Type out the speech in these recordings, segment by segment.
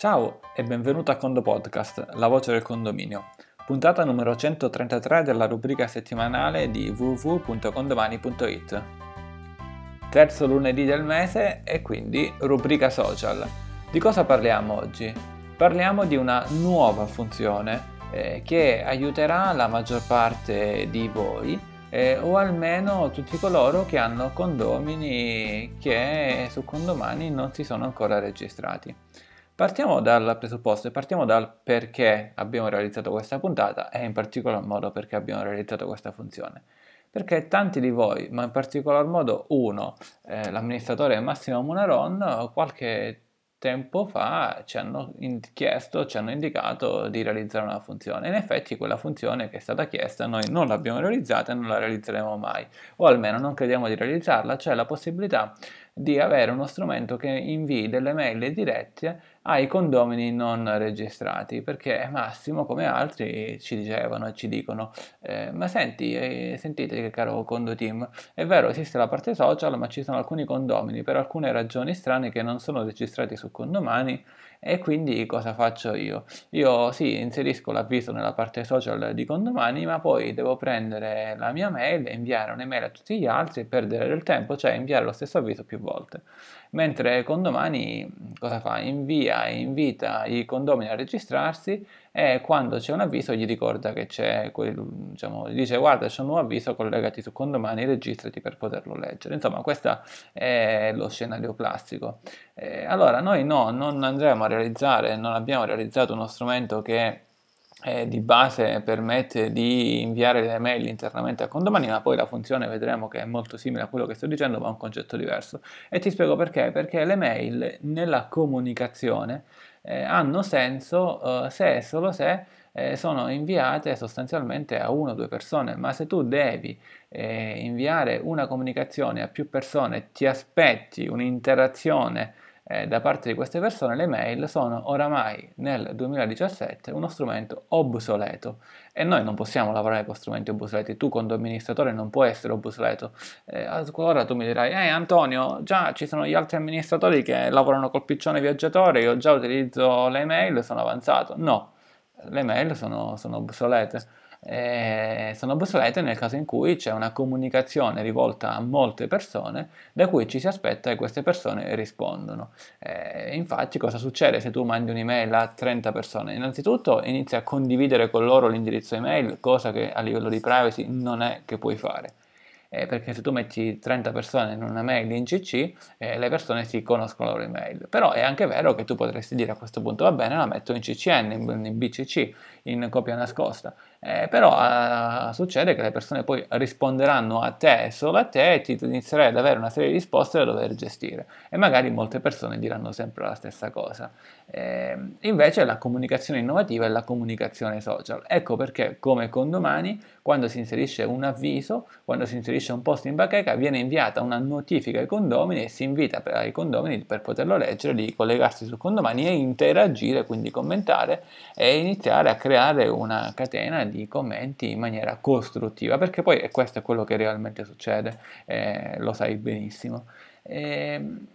Ciao e benvenuto a Condo Podcast, la voce del condominio, puntata numero 133 della rubrica settimanale di www.condomani.it. Terzo lunedì del mese e quindi rubrica social. Di cosa parliamo oggi? Parliamo di una nuova funzione eh, che aiuterà la maggior parte di voi eh, o almeno tutti coloro che hanno condomini che su condomani non si sono ancora registrati. Partiamo dal presupposto e partiamo dal perché abbiamo realizzato questa puntata e in particolar modo perché abbiamo realizzato questa funzione. Perché tanti di voi, ma in particolar modo uno, eh, l'amministratore Massimo Munaron, qualche tempo fa ci hanno chiesto, ci hanno indicato di realizzare una funzione. In effetti quella funzione che è stata chiesta noi non l'abbiamo realizzata e non la realizzeremo mai, o almeno non crediamo di realizzarla, cioè la possibilità di avere uno strumento che invii delle mail dirette ai condomini non registrati, perché Massimo, come altri, ci dicevano e ci dicono, eh, ma senti, eh, sentite caro Condo Team, è vero esiste la parte social, ma ci sono alcuni condomini per alcune ragioni strane che non sono registrati su condomani e quindi cosa faccio io? Io sì, inserisco l'avviso nella parte social di condomani, ma poi devo prendere la mia mail e inviare un'email a tutti gli altri e perdere del tempo, cioè inviare lo stesso avviso più volte. Mentre condomani cosa fa? Invia e invita i condomini a registrarsi e quando c'è un avviso gli ricorda che c'è quel, diciamo, dice guarda c'è un nuovo avviso collegati su condomani, registrati per poterlo leggere. Insomma, questo è lo scenario classico. Eh, allora, noi no, non andremo a realizzare, non abbiamo realizzato uno strumento che eh, di base permette di inviare le mail internamente a condomani, ma poi la funzione vedremo che è molto simile a quello che sto dicendo, ma ha un concetto diverso. E ti spiego perché, perché le mail nella comunicazione eh, hanno senso eh, se e solo se eh, sono inviate sostanzialmente a una o due persone, ma se tu devi eh, inviare una comunicazione a più persone, ti aspetti un'interazione eh, da parte di queste persone, le mail sono oramai nel 2017 uno strumento obsoleto e noi non possiamo lavorare con strumenti obsoleti, tu come amministratore non puoi essere obsoleto. Eh, allora tu mi dirai, eh Antonio, già ci sono gli altri amministratori che lavorano col piccione viaggiatore, io già utilizzo le mail, sono avanzato. No, le mail sono, sono obsolete eh, sono obsolete nel caso in cui c'è una comunicazione rivolta a molte persone da cui ci si aspetta che queste persone rispondano. Eh, infatti cosa succede se tu mandi un'email a 30 persone? Innanzitutto inizi a condividere con loro l'indirizzo email, cosa che a livello di privacy non è che puoi fare eh, perché se tu metti 30 persone in una mail in CC, eh, le persone si conoscono la loro email. Però è anche vero che tu potresti dire a questo punto, va bene, la metto in CCN, in, in BCC, in copia nascosta. Eh, però uh, succede che le persone poi risponderanno a te, solo a te, e ti inizierai ad avere una serie di risposte da dover gestire. E magari molte persone diranno sempre la stessa cosa. Eh, invece la comunicazione innovativa è la comunicazione social. Ecco perché, come con domani, quando si inserisce un avviso, quando si inserisce un post in bacheca, viene inviata una notifica ai condomini e si invita ai condomini per poterlo leggere, di collegarsi su condomani e interagire, quindi commentare e iniziare a creare una catena di commenti in maniera costruttiva, perché poi questo è quello che realmente succede, eh, lo sai benissimo. E, ehm,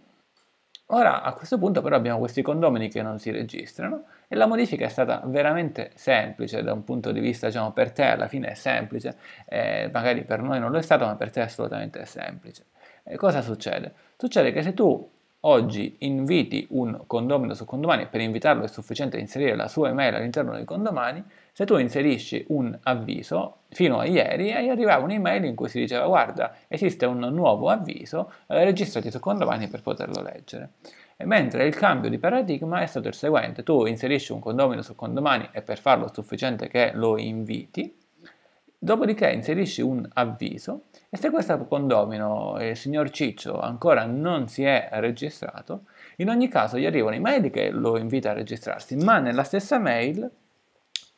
Ora a questo punto però abbiamo questi condomini che non si registrano e la modifica è stata veramente semplice da un punto di vista, diciamo, per te alla fine è semplice, eh, magari per noi non lo è stato, ma per te assolutamente è semplice. E cosa succede? Succede che se tu oggi inviti un condomino su condomani, per invitarlo è sufficiente inserire la sua email all'interno dei condomani, se tu inserisci un avviso, fino a ieri arrivava un'email in cui si diceva guarda, esiste un nuovo avviso, eh, registrati su condomani per poterlo leggere. E mentre il cambio di paradigma è stato il seguente, tu inserisci un condomino su condomani e per farlo è sufficiente che lo inviti, dopodiché inserisci un avviso e se questo condomino, il signor Ciccio, ancora non si è registrato, in ogni caso gli arriva un'email che lo invita a registrarsi, ma nella stessa mail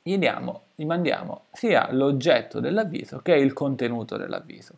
gli, diamo, gli mandiamo sia l'oggetto dell'avviso che il contenuto dell'avviso.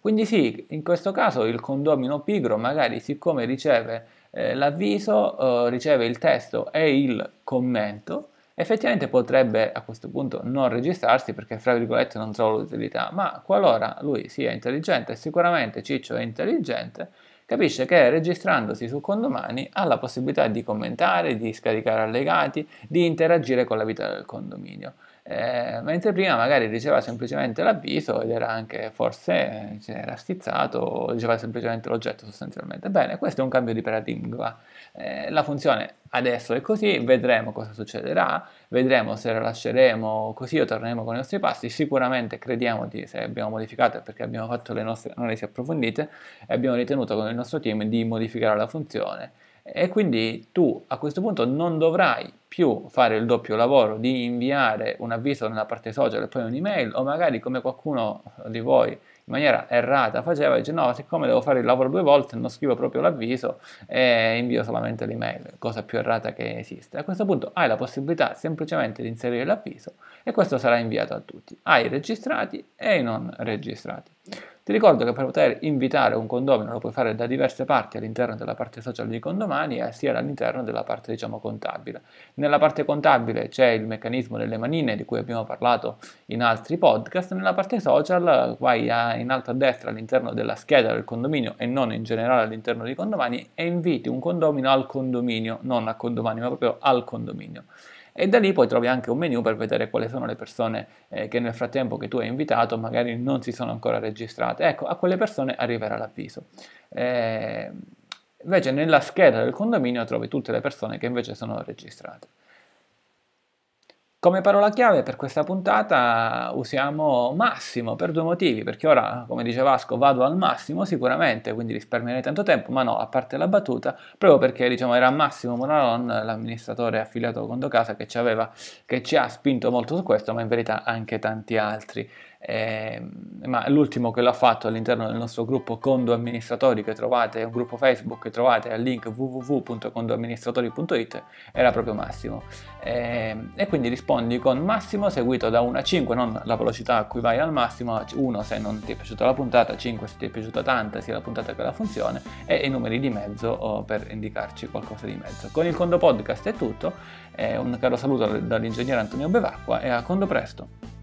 Quindi sì, in questo caso il condomino pigro magari siccome riceve eh, l'avviso, eh, riceve il testo e il commento, effettivamente potrebbe a questo punto non registrarsi perché fra virgolette non trova l'utilità, ma qualora lui sia intelligente, sicuramente Ciccio è intelligente, capisce che registrandosi su Condomani ha la possibilità di commentare, di scaricare allegati, di interagire con la vita del condominio. Eh, mentre prima magari riceveva semplicemente l'avviso ed era anche forse eh, era stizzato o riceveva semplicemente l'oggetto sostanzialmente. Bene, questo è un cambio di paradigma. Eh, la funzione adesso è così, vedremo cosa succederà, vedremo se la lasceremo così o torneremo con i nostri passi. Sicuramente crediamo di, se abbiamo modificato perché abbiamo fatto le nostre analisi approfondite e abbiamo ritenuto con il nostro team di modificare la funzione e quindi tu a questo punto non dovrai più fare il doppio lavoro di inviare un avviso nella parte social e poi un'email o magari come qualcuno di voi in maniera errata faceva, dice no, siccome devo fare il lavoro due volte non scrivo proprio l'avviso e invio solamente l'email, cosa più errata che esiste. A questo punto hai la possibilità semplicemente di inserire l'avviso e questo sarà inviato a tutti, ai registrati e ai non registrati. Ti ricordo che per poter invitare un condomino lo puoi fare da diverse parti all'interno della parte social di condomani e sia all'interno della parte diciamo contabile. Nella parte contabile c'è il meccanismo delle manine di cui abbiamo parlato in altri podcast, nella parte social vai in alto a destra all'interno della scheda del condominio e non in generale all'interno di condomani e inviti un condomino al condominio, non a condomani ma proprio al condominio e da lì poi trovi anche un menu per vedere quali sono le persone eh, che nel frattempo che tu hai invitato magari non si sono ancora registrate. Ecco, a quelle persone arriverà l'avviso. Eh, invece nella scheda del condominio trovi tutte le persone che invece sono registrate. Come parola chiave per questa puntata usiamo massimo per due motivi, perché ora, come dice Vasco, vado al massimo sicuramente, quindi risparmierei tanto tempo, ma no, a parte la battuta, proprio perché diciamo, era Massimo Monalon, l'amministratore affiliato con Casa, che ci, aveva, che ci ha spinto molto su questo, ma in verità anche tanti altri. Eh, ma l'ultimo che l'ha fatto all'interno del nostro gruppo Condo Amministratori che trovate, un gruppo Facebook che trovate al link www.condoamministratori.it era proprio Massimo. Eh, e quindi rispondi con Massimo seguito da 1 a 5 non la velocità a cui vai al massimo 1 se non ti è piaciuta la puntata 5 se ti è piaciuta tanta sia la puntata che la funzione e i numeri di mezzo oh, per indicarci qualcosa di mezzo. Con il Condo Podcast è tutto eh, un caro saluto dall'ingegnere Antonio Bevacqua e a Condo presto